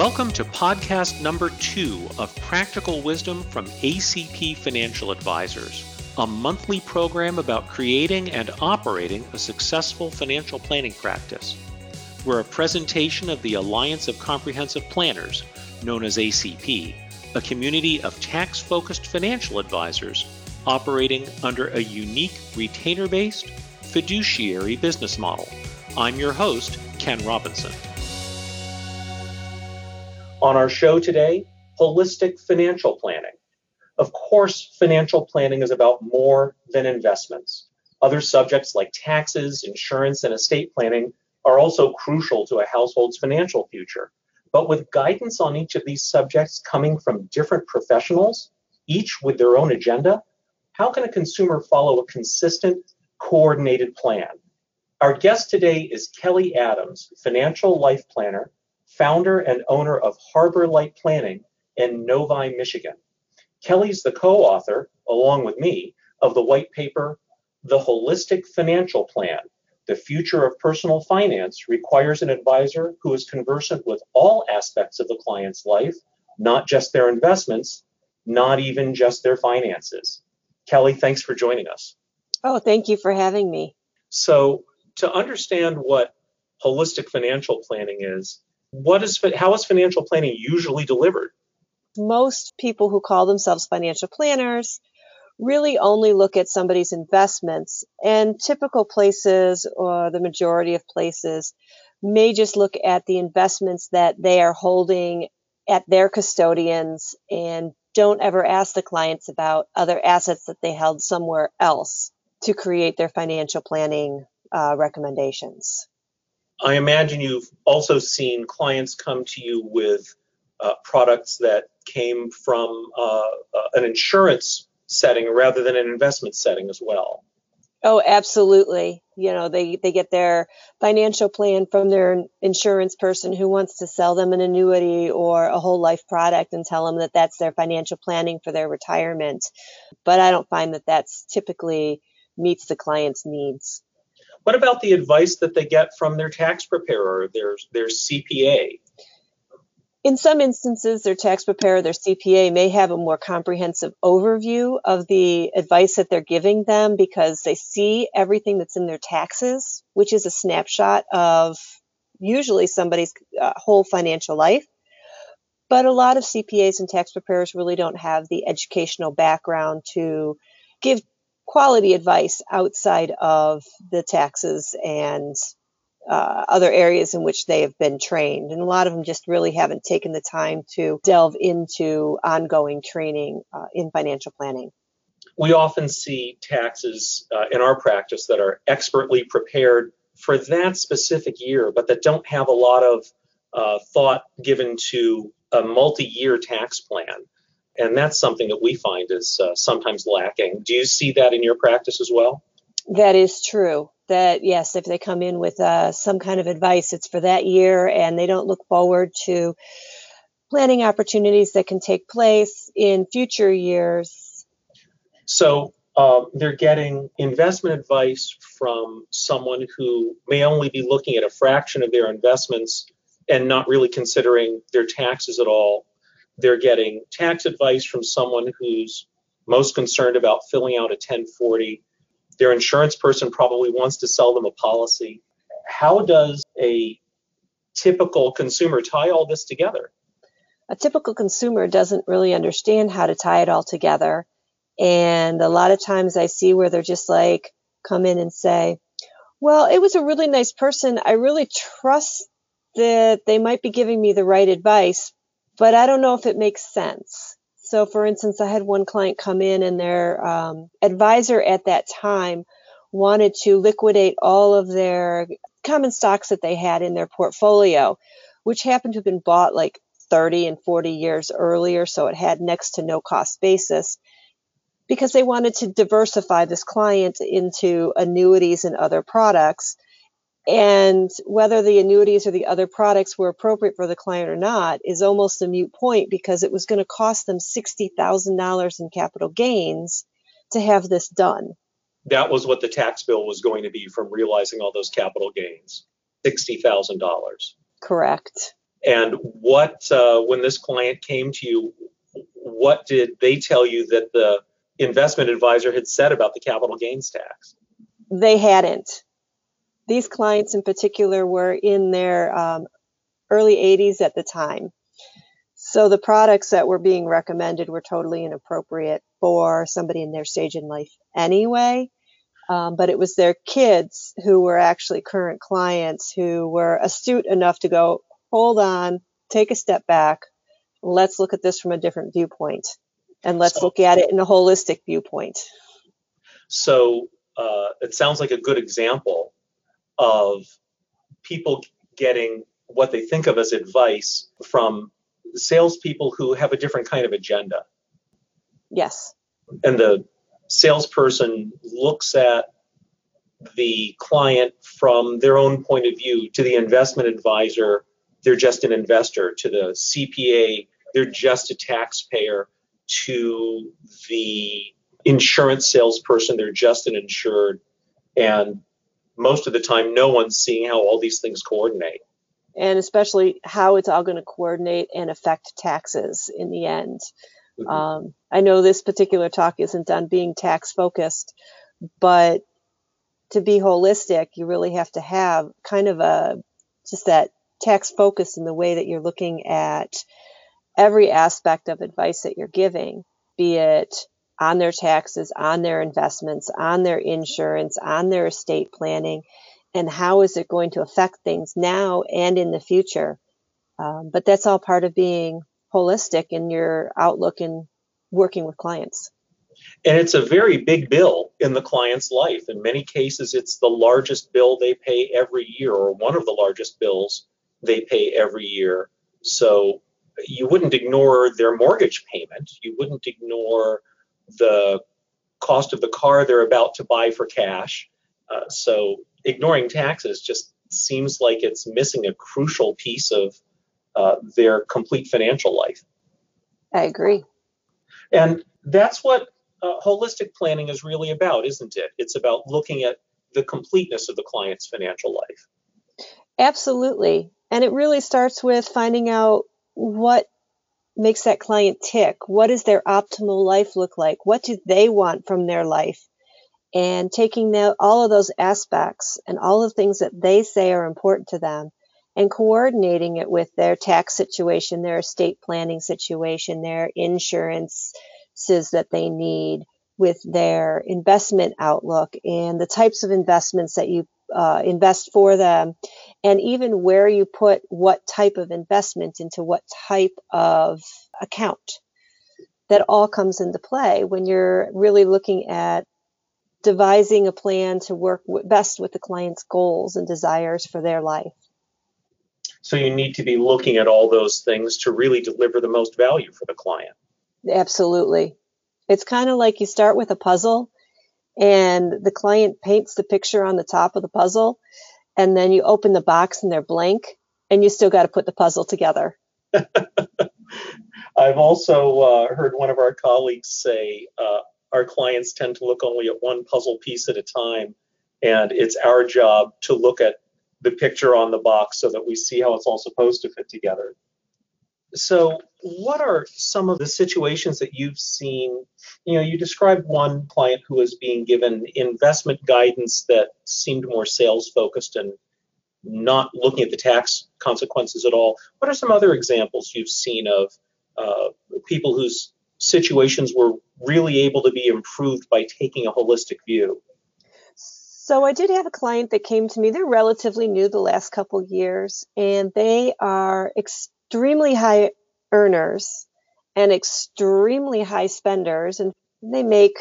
Welcome to podcast number two of Practical Wisdom from ACP Financial Advisors, a monthly program about creating and operating a successful financial planning practice. We're a presentation of the Alliance of Comprehensive Planners, known as ACP, a community of tax focused financial advisors operating under a unique retainer based fiduciary business model. I'm your host, Ken Robinson. On our show today, holistic financial planning. Of course, financial planning is about more than investments. Other subjects like taxes, insurance, and estate planning are also crucial to a household's financial future. But with guidance on each of these subjects coming from different professionals, each with their own agenda, how can a consumer follow a consistent, coordinated plan? Our guest today is Kelly Adams, financial life planner, founder and owner of Harbor Light Planning in Novi, Michigan. Kelly's the co author, along with me, of the white paper, The Holistic Financial Plan The Future of Personal Finance Requires an Advisor Who is Conversant with All Aspects of the Client's Life, not just their investments, not even just their finances. Kelly, thanks for joining us. Oh, thank you for having me. So, to understand what holistic financial planning is, what is how is financial planning usually delivered? Most people who call themselves financial planners really only look at somebody's investments and typical places or the majority of places may just look at the investments that they are holding at their custodians and don't ever ask the clients about other assets that they held somewhere else to create their financial planning uh, recommendations. I imagine you've also seen clients come to you with uh, products that came from uh, uh, an insurance setting rather than an investment setting as well. Oh, absolutely. You know, they, they get their financial plan from their insurance person who wants to sell them an annuity or a whole life product and tell them that that's their financial planning for their retirement. But I don't find that that's typically meets the client's needs. What about the advice that they get from their tax preparer, their their CPA? In some instances, their tax preparer, their CPA may have a more comprehensive overview of the advice that they're giving them because they see everything that's in their taxes, which is a snapshot of usually somebody's uh, whole financial life. But a lot of CPAs and tax preparers really don't have the educational background to give quality advice outside of the taxes and uh, other areas in which they have been trained. And a lot of them just really haven't taken the time to delve into ongoing training uh, in financial planning. We often see taxes uh, in our practice that are expertly prepared for that specific year, but that don't have a lot of uh, thought given to a multi year tax plan and that's something that we find is uh, sometimes lacking. Do you see that in your practice as well? That is true. That yes, if they come in with uh, some kind of advice, it's for that year, and they don't look forward to planning opportunities that can take place in future years. So uh, they're getting investment advice from someone who may only be looking at a fraction of their investments and not really considering their taxes at all they're getting tax advice from someone who's most concerned about filling out a 1040. Their insurance person probably wants to sell them a policy. How does a typical consumer tie all this together? A typical consumer doesn't really understand how to tie it all together. And a lot of times I see where they're just like, come in and say, well, it was a really nice person. I really trust that they might be giving me the right advice, but I don't know if it makes sense. So, for instance, I had one client come in and their um, advisor at that time wanted to liquidate all of their common stocks that they had in their portfolio, which happened to have been bought like 30 and 40 years earlier. So it had next to no cost basis because they wanted to diversify this client into annuities and other products. And whether the annuities or the other products were appropriate for the client or not is almost a mute point because it was going to cost them $60,000 in capital gains to have this done. That was what the tax bill was going to be from realizing all those capital gains $60,000. Correct. And what, uh, when this client came to you, what did they tell you that the investment advisor had said about the capital gains tax? They hadn't. These clients in particular were in their um, early 80s at the time. So the products that were being recommended were totally inappropriate for somebody in their stage in life anyway. Um, but it was their kids who were actually current clients who were astute enough to go, hold on, take a step back, let's look at this from a different viewpoint and let's so, look at it in a holistic viewpoint. So uh, it sounds like a good example of people getting what they think of as advice from salespeople who have a different kind of agenda. Yes. And the salesperson looks at the client from their own point of view to the investment advisor they're just an investor, to the CPA, they're just a taxpayer, to the insurance salesperson, they're just an insured. And most of the time, no one's seeing how all these things coordinate. And especially how it's all going to coordinate and affect taxes in the end. Mm-hmm. Um, I know this particular talk isn't on being tax focused, but to be holistic, you really have to have kind of a just that tax focus in the way that you're looking at every aspect of advice that you're giving, be it on their taxes, on their investments, on their insurance, on their estate planning, and how is it going to affect things now and in the future. Um, but that's all part of being holistic in your outlook and working with clients. And it's a very big bill in the client's life. In many cases, it's the largest bill they pay every year, or one of the largest bills they pay every year. So you wouldn't ignore their mortgage payment. You wouldn't ignore the cost of the car they're about to buy for cash. Uh, so ignoring taxes just seems like it's missing a crucial piece of uh, their complete financial life. I agree. And that's what uh, holistic planning is really about, isn't it? It's about looking at the completeness of the client's financial life. Absolutely. And it really starts with finding out what makes that client tick. What does their optimal life look like? What do they want from their life? And taking that, all of those aspects and all the things that they say are important to them and coordinating it with their tax situation, their estate planning situation, their insurances that they need, with their investment outlook and the types of investments that you uh, invest for them, and even where you put what type of investment into what type of account. That all comes into play when you're really looking at devising a plan to work best with the client's goals and desires for their life. So you need to be looking at all those things to really deliver the most value for the client. Absolutely. It's kind of like you start with a puzzle and the client paints the picture on the top of the puzzle and then you open the box and they're blank and you still got to put the puzzle together. I've also uh, heard one of our colleagues say uh, our clients tend to look only at one puzzle piece at a time and it's our job to look at the picture on the box so that we see how it's all supposed to fit together so what are some of the situations that you've seen? You know, you described one client who was being given investment guidance that seemed more sales focused and not looking at the tax consequences at all. What are some other examples you've seen of uh, people whose situations were really able to be improved by taking a holistic view? So I did have a client that came to me. They're relatively new the last couple years, and they are extremely high earners and extremely high spenders, and they make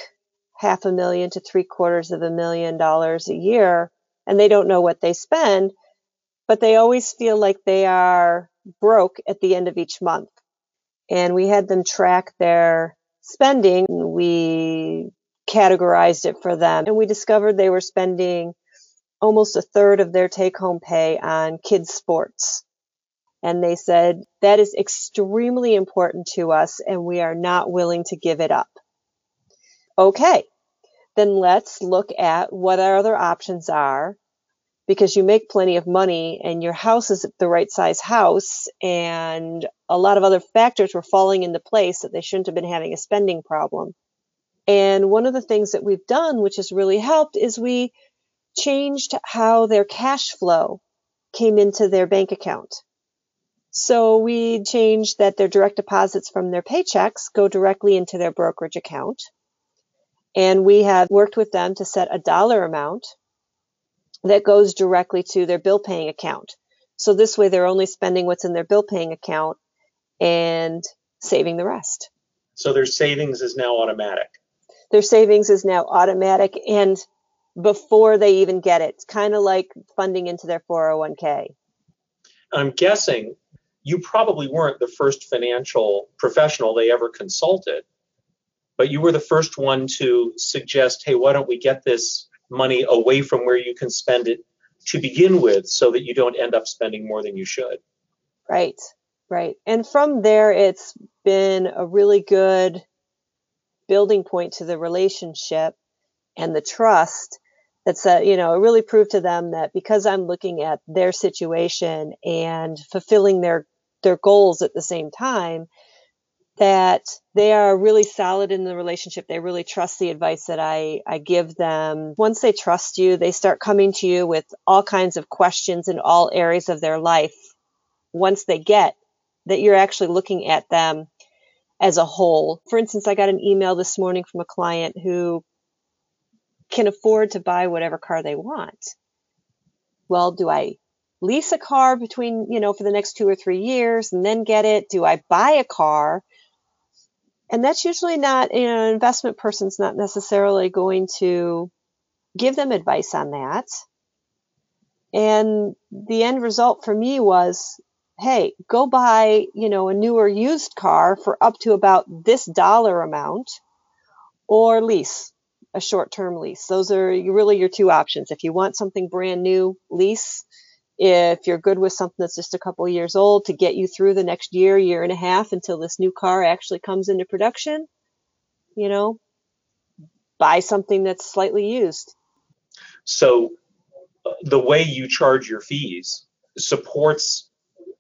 half a million to three quarters of a million dollars a year, and they don't know what they spend, but they always feel like they are broke at the end of each month. And we had them track their spending. We categorized it for them, and we discovered they were spending almost a third of their take home pay on kids' sports. And they said, that is extremely important to us and we are not willing to give it up. Okay, then let's look at what our other options are because you make plenty of money and your house is the right size house and a lot of other factors were falling into place that they shouldn't have been having a spending problem. And one of the things that we've done, which has really helped, is we changed how their cash flow came into their bank account. So we changed that their direct deposits from their paychecks go directly into their brokerage account. And we have worked with them to set a dollar amount that goes directly to their bill paying account. So this way they're only spending what's in their bill paying account and saving the rest. So their savings is now automatic. Their savings is now automatic and before they even get it. It's kind of like funding into their 401k. I'm guessing you probably weren't the first financial professional they ever consulted, but you were the first one to suggest, hey, why don't we get this money away from where you can spend it to begin with so that you don't end up spending more than you should? Right, right. And from there, it's been a really good building point to the relationship and the trust that's a, you know, it really proved to them that because I'm looking at their situation and fulfilling their their goals at the same time, that they are really solid in the relationship. They really trust the advice that I, I give them. Once they trust you, they start coming to you with all kinds of questions in all areas of their life. Once they get that you're actually looking at them as a whole. For instance, I got an email this morning from a client who can afford to buy whatever car they want. Well, do I lease a car between, you know, for the next two or three years and then get it? Do I buy a car? And that's usually not, you know, an investment person's not necessarily going to give them advice on that. And the end result for me was, hey, go buy, you know, a newer used car for up to about this dollar amount or lease a short term lease. Those are really your two options. If you want something brand new, lease. If you're good with something that's just a couple years old to get you through the next year, year and a half until this new car actually comes into production, you know, buy something that's slightly used. So the way you charge your fees supports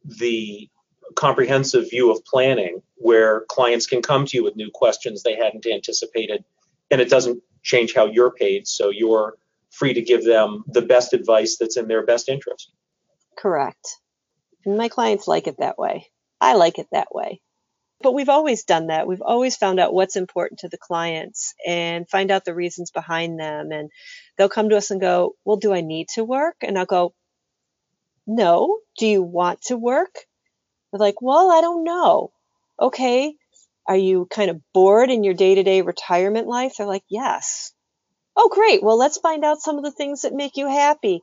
the comprehensive view of planning where clients can come to you with new questions they hadn't anticipated and it doesn't change how you're paid. So you're free to give them the best advice that's in their best interest. Correct. My clients like it that way. I like it that way. But we've always done that. We've always found out what's important to the clients and find out the reasons behind them. And they'll come to us and go, Well, do I need to work? And I'll go, No. Do you want to work? They're like, Well, I don't know. Okay. Are you kind of bored in your day to day retirement life? They're like, yes. Oh, great. Well, let's find out some of the things that make you happy.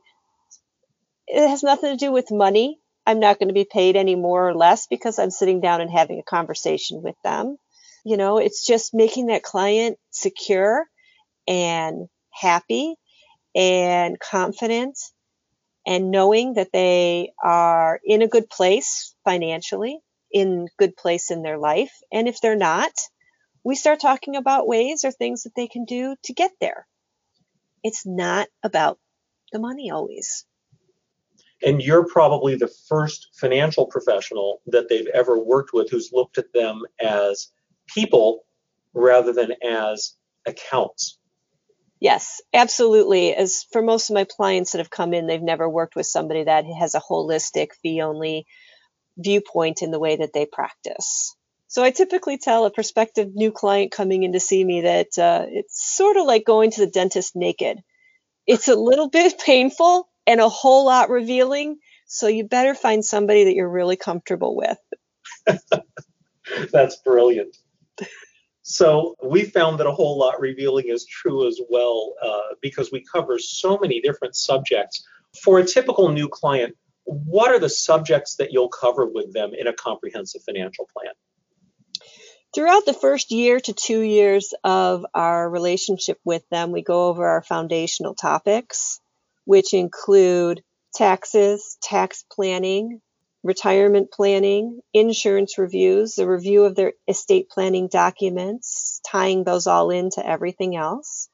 It has nothing to do with money. I'm not going to be paid any more or less because I'm sitting down and having a conversation with them. You know, it's just making that client secure and happy and confident and knowing that they are in a good place financially in good place in their life. And if they're not, we start talking about ways or things that they can do to get there. It's not about the money always. And you're probably the first financial professional that they've ever worked with who's looked at them as people rather than as accounts. Yes, absolutely. As for most of my clients that have come in, they've never worked with somebody that has a holistic fee only viewpoint in the way that they practice. So I typically tell a prospective new client coming in to see me that uh, it's sort of like going to the dentist naked. It's a little bit painful and a whole lot revealing. So you better find somebody that you're really comfortable with. That's brilliant. So we found that a whole lot revealing is true as well uh, because we cover so many different subjects. For a typical new client, what are the subjects that you'll cover with them in a comprehensive financial plan? Throughout the first year to two years of our relationship with them, we go over our foundational topics, which include taxes, tax planning, retirement planning, insurance reviews, the review of their estate planning documents, tying those all into everything else.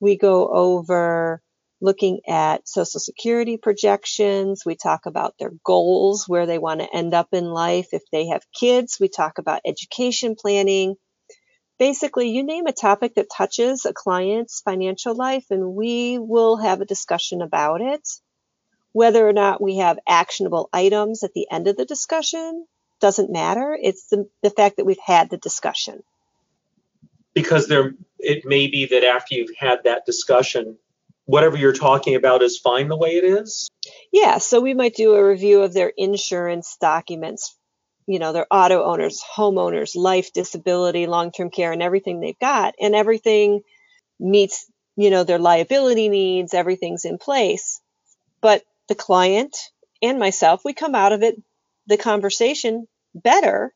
We go over looking at Social Security projections. We talk about their goals, where they want to end up in life. If they have kids, we talk about education planning. Basically, you name a topic that touches a client's financial life, and we will have a discussion about it. Whether or not we have actionable items at the end of the discussion doesn't matter. It's the, the fact that we've had the discussion. Because there, it may be that after you've had that discussion, whatever you're talking about is fine the way it is? Yeah, so we might do a review of their insurance documents, you know, their auto owners, homeowners, life, disability, long term care, and everything they've got. And everything meets, you know, their liability needs, everything's in place. But the client and myself, we come out of it, the conversation better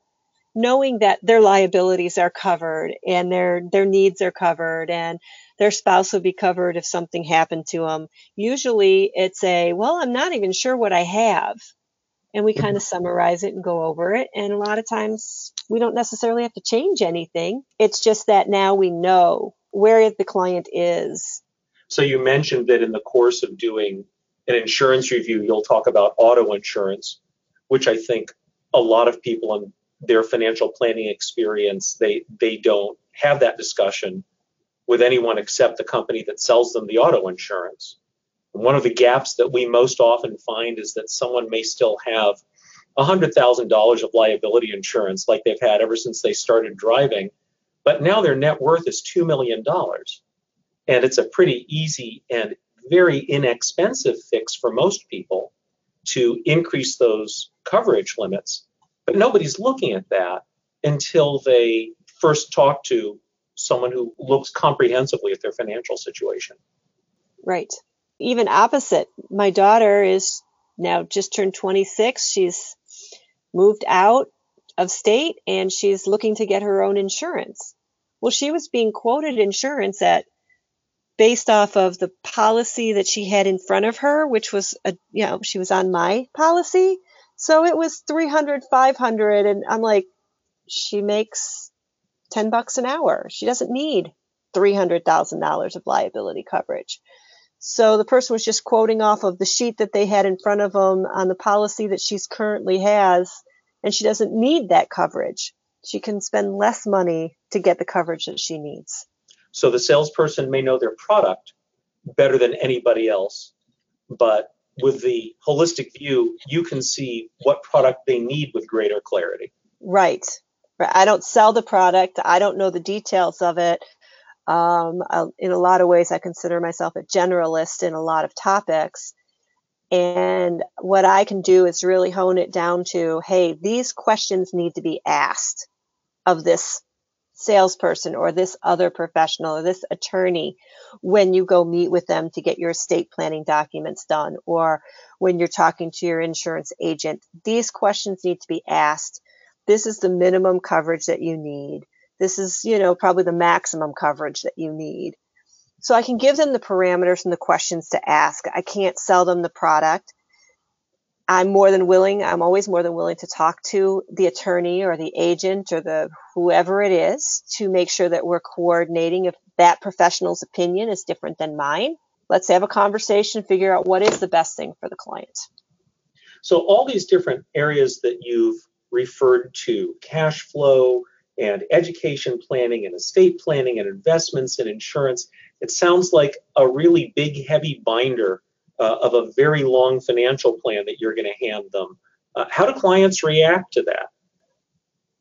knowing that their liabilities are covered and their their needs are covered and their spouse will be covered if something happened to them. Usually it's a, well, I'm not even sure what I have. And we kind of mm-hmm. summarize it and go over it. And a lot of times we don't necessarily have to change anything. It's just that now we know where the client is. So you mentioned that in the course of doing an insurance review, you'll talk about auto insurance, which I think a lot of people in their financial planning experience, they, they don't have that discussion with anyone except the company that sells them the auto insurance. One of the gaps that we most often find is that someone may still have $100,000 of liability insurance like they've had ever since they started driving, but now their net worth is $2 million. And it's a pretty easy and very inexpensive fix for most people to increase those coverage limits. But nobody's looking at that until they first talk to someone who looks comprehensively at their financial situation. Right. Even opposite, my daughter is now just turned 26. She's moved out of state and she's looking to get her own insurance. Well, she was being quoted insurance at based off of the policy that she had in front of her, which was a, you know, she was on my policy. So it was 300, 500. And I'm like, she makes 10 bucks an hour. She doesn't need $300,000 of liability coverage. So the person was just quoting off of the sheet that they had in front of them on the policy that she's currently has, and she doesn't need that coverage. She can spend less money to get the coverage that she needs. So the salesperson may know their product better than anybody else, but with the holistic view, you can see what product they need with greater clarity. Right. I don't sell the product. I don't know the details of it. Um, in a lot of ways, I consider myself a generalist in a lot of topics. And what I can do is really hone it down to, hey, these questions need to be asked of this salesperson or this other professional or this attorney when you go meet with them to get your estate planning documents done or when you're talking to your insurance agent. These questions need to be asked this is the minimum coverage that you need. This is, you know, probably the maximum coverage that you need. So I can give them the parameters and the questions to ask. I can't sell them the product. I'm more than willing, I'm always more than willing to talk to the attorney or the agent or the whoever it is to make sure that we're coordinating if that professional's opinion is different than mine. Let's have a conversation, figure out what is the best thing for the client. So all these different areas that you've referred to cash flow and education planning and estate planning and investments and insurance. It sounds like a really big, heavy binder uh, of a very long financial plan that you're going to hand them. Uh, how do clients react to that?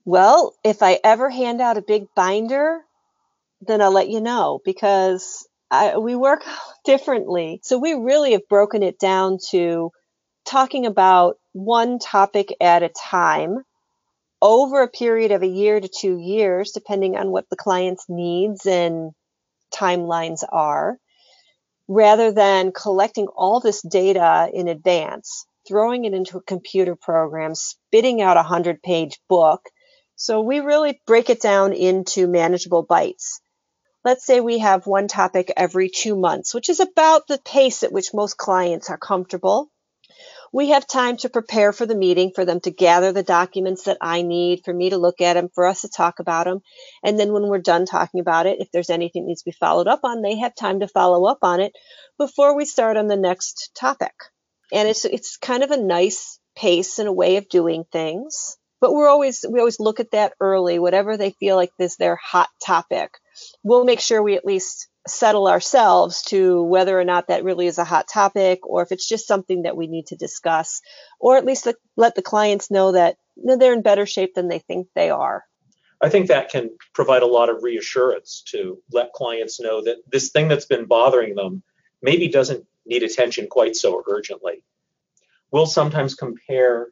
Well, if I ever hand out a big binder, then I'll let you know because I, we work differently. So we really have broken it down to talking about one topic at a time over a period of a year to two years, depending on what the client's needs and timelines are, rather than collecting all this data in advance, throwing it into a computer program, spitting out a 100 page book. So we really break it down into manageable bites. Let's say we have one topic every two months, which is about the pace at which most clients are comfortable we have time to prepare for the meeting, for them to gather the documents that I need, for me to look at them, for us to talk about them. And then when we're done talking about it, if there's anything that needs to be followed up on, they have time to follow up on it before we start on the next topic. And it's it's kind of a nice pace and a way of doing things. But we're always we always look at that early, whatever they feel like is their hot topic. We'll make sure we at least settle ourselves to whether or not that really is a hot topic or if it's just something that we need to discuss or at least let the clients know that you know, they're in better shape than they think they are. I think that can provide a lot of reassurance to let clients know that this thing that's been bothering them maybe doesn't need attention quite so urgently. We'll sometimes compare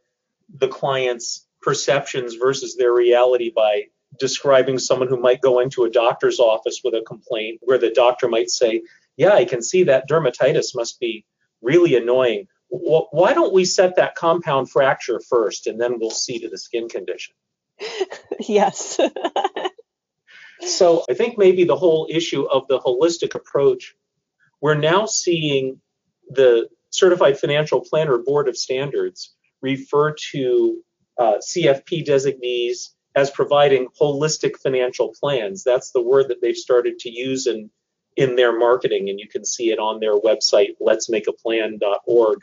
the client's perceptions versus their reality by describing someone who might go into a doctor's office with a complaint where the doctor might say, Yeah, I can see that dermatitis must be really annoying. Why don't we set that compound fracture first and then we'll see to the skin condition? yes. so I think maybe the whole issue of the holistic approach, we're now seeing the Certified Financial Planner Board of Standards refer to uh, CFP designees as providing holistic financial plans. That's the word that they've started to use in in their marketing, and you can see it on their website, letsmakeaplan.org.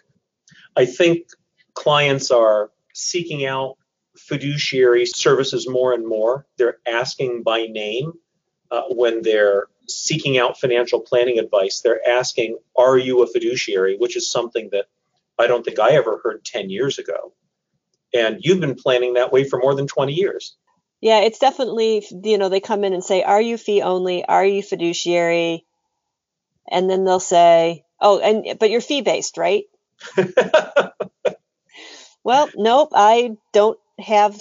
I think clients are seeking out fiduciary services more and more. They're asking by name uh, when they're seeking out financial planning advice. They're asking, Are you a fiduciary? which is something that I don't think I ever heard 10 years ago. And you've been planning that way for more than 20 years. Yeah, it's definitely, you know, they come in and say, Are you fee only? Are you fiduciary? And then they'll say, Oh, and but you're fee based, right? well, nope, I don't have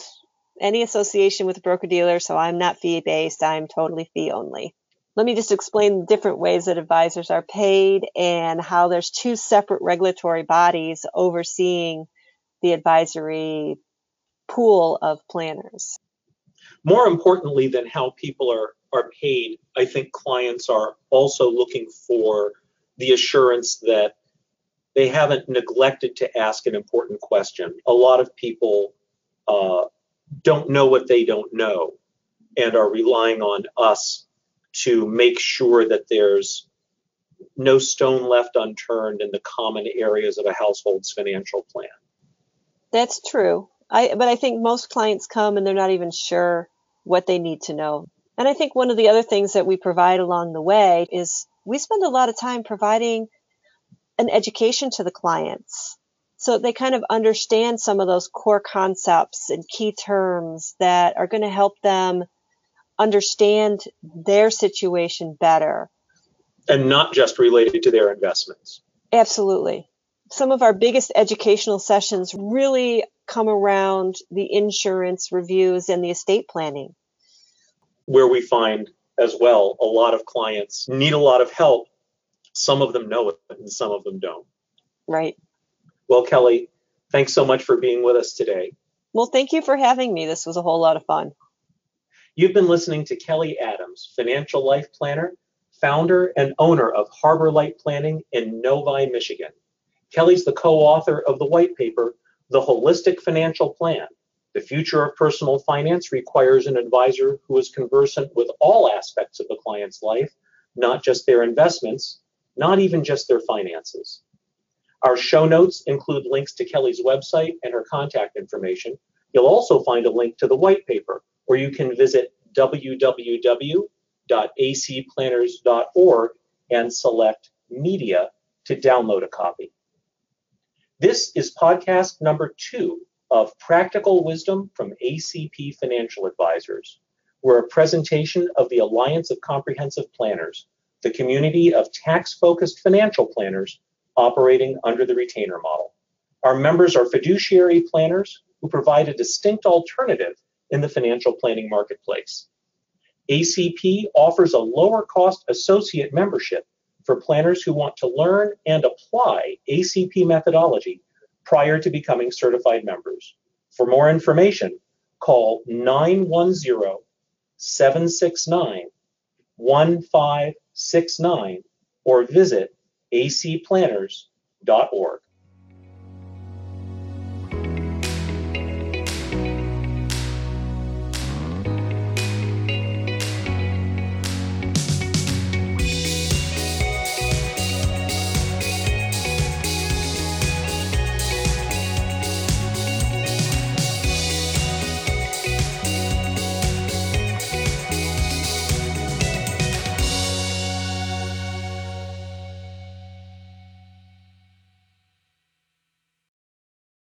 any association with a broker dealer, so I'm not fee based. I'm totally fee only. Let me just explain the different ways that advisors are paid and how there's two separate regulatory bodies overseeing the advisory pool of planners. More importantly than how people are, are paid, I think clients are also looking for the assurance that they haven't neglected to ask an important question. A lot of people uh, don't know what they don't know and are relying on us to make sure that there's no stone left unturned in the common areas of a household's financial plan. That's true. I but I think most clients come and they're not even sure what they need to know. And I think one of the other things that we provide along the way is we spend a lot of time providing an education to the clients so they kind of understand some of those core concepts and key terms that are going to help them understand their situation better. And not just related to their investments. Absolutely some of our biggest educational sessions really come around the insurance reviews and the estate planning. Where we find as well a lot of clients need a lot of help. Some of them know it and some of them don't. Right. Well, Kelly, thanks so much for being with us today. Well, thank you for having me. This was a whole lot of fun. You've been listening to Kelly Adams, financial life planner, founder and owner of Harbor Light Planning in Novi, Michigan. Kelly's the co-author of the white paper, The Holistic Financial Plan. The future of personal finance requires an advisor who is conversant with all aspects of the client's life, not just their investments, not even just their finances. Our show notes include links to Kelly's website and her contact information. You'll also find a link to the white paper, where you can visit www.acplanners.org and select Media to download a copy. This is podcast number two of Practical Wisdom from ACP Financial Advisors. We're a presentation of the Alliance of Comprehensive Planners, the community of tax focused financial planners operating under the retainer model. Our members are fiduciary planners who provide a distinct alternative in the financial planning marketplace. ACP offers a lower cost associate membership for planners who want to learn and apply ACP methodology prior to becoming certified members. For more information, call 910 769 1569 or visit acplanners.org.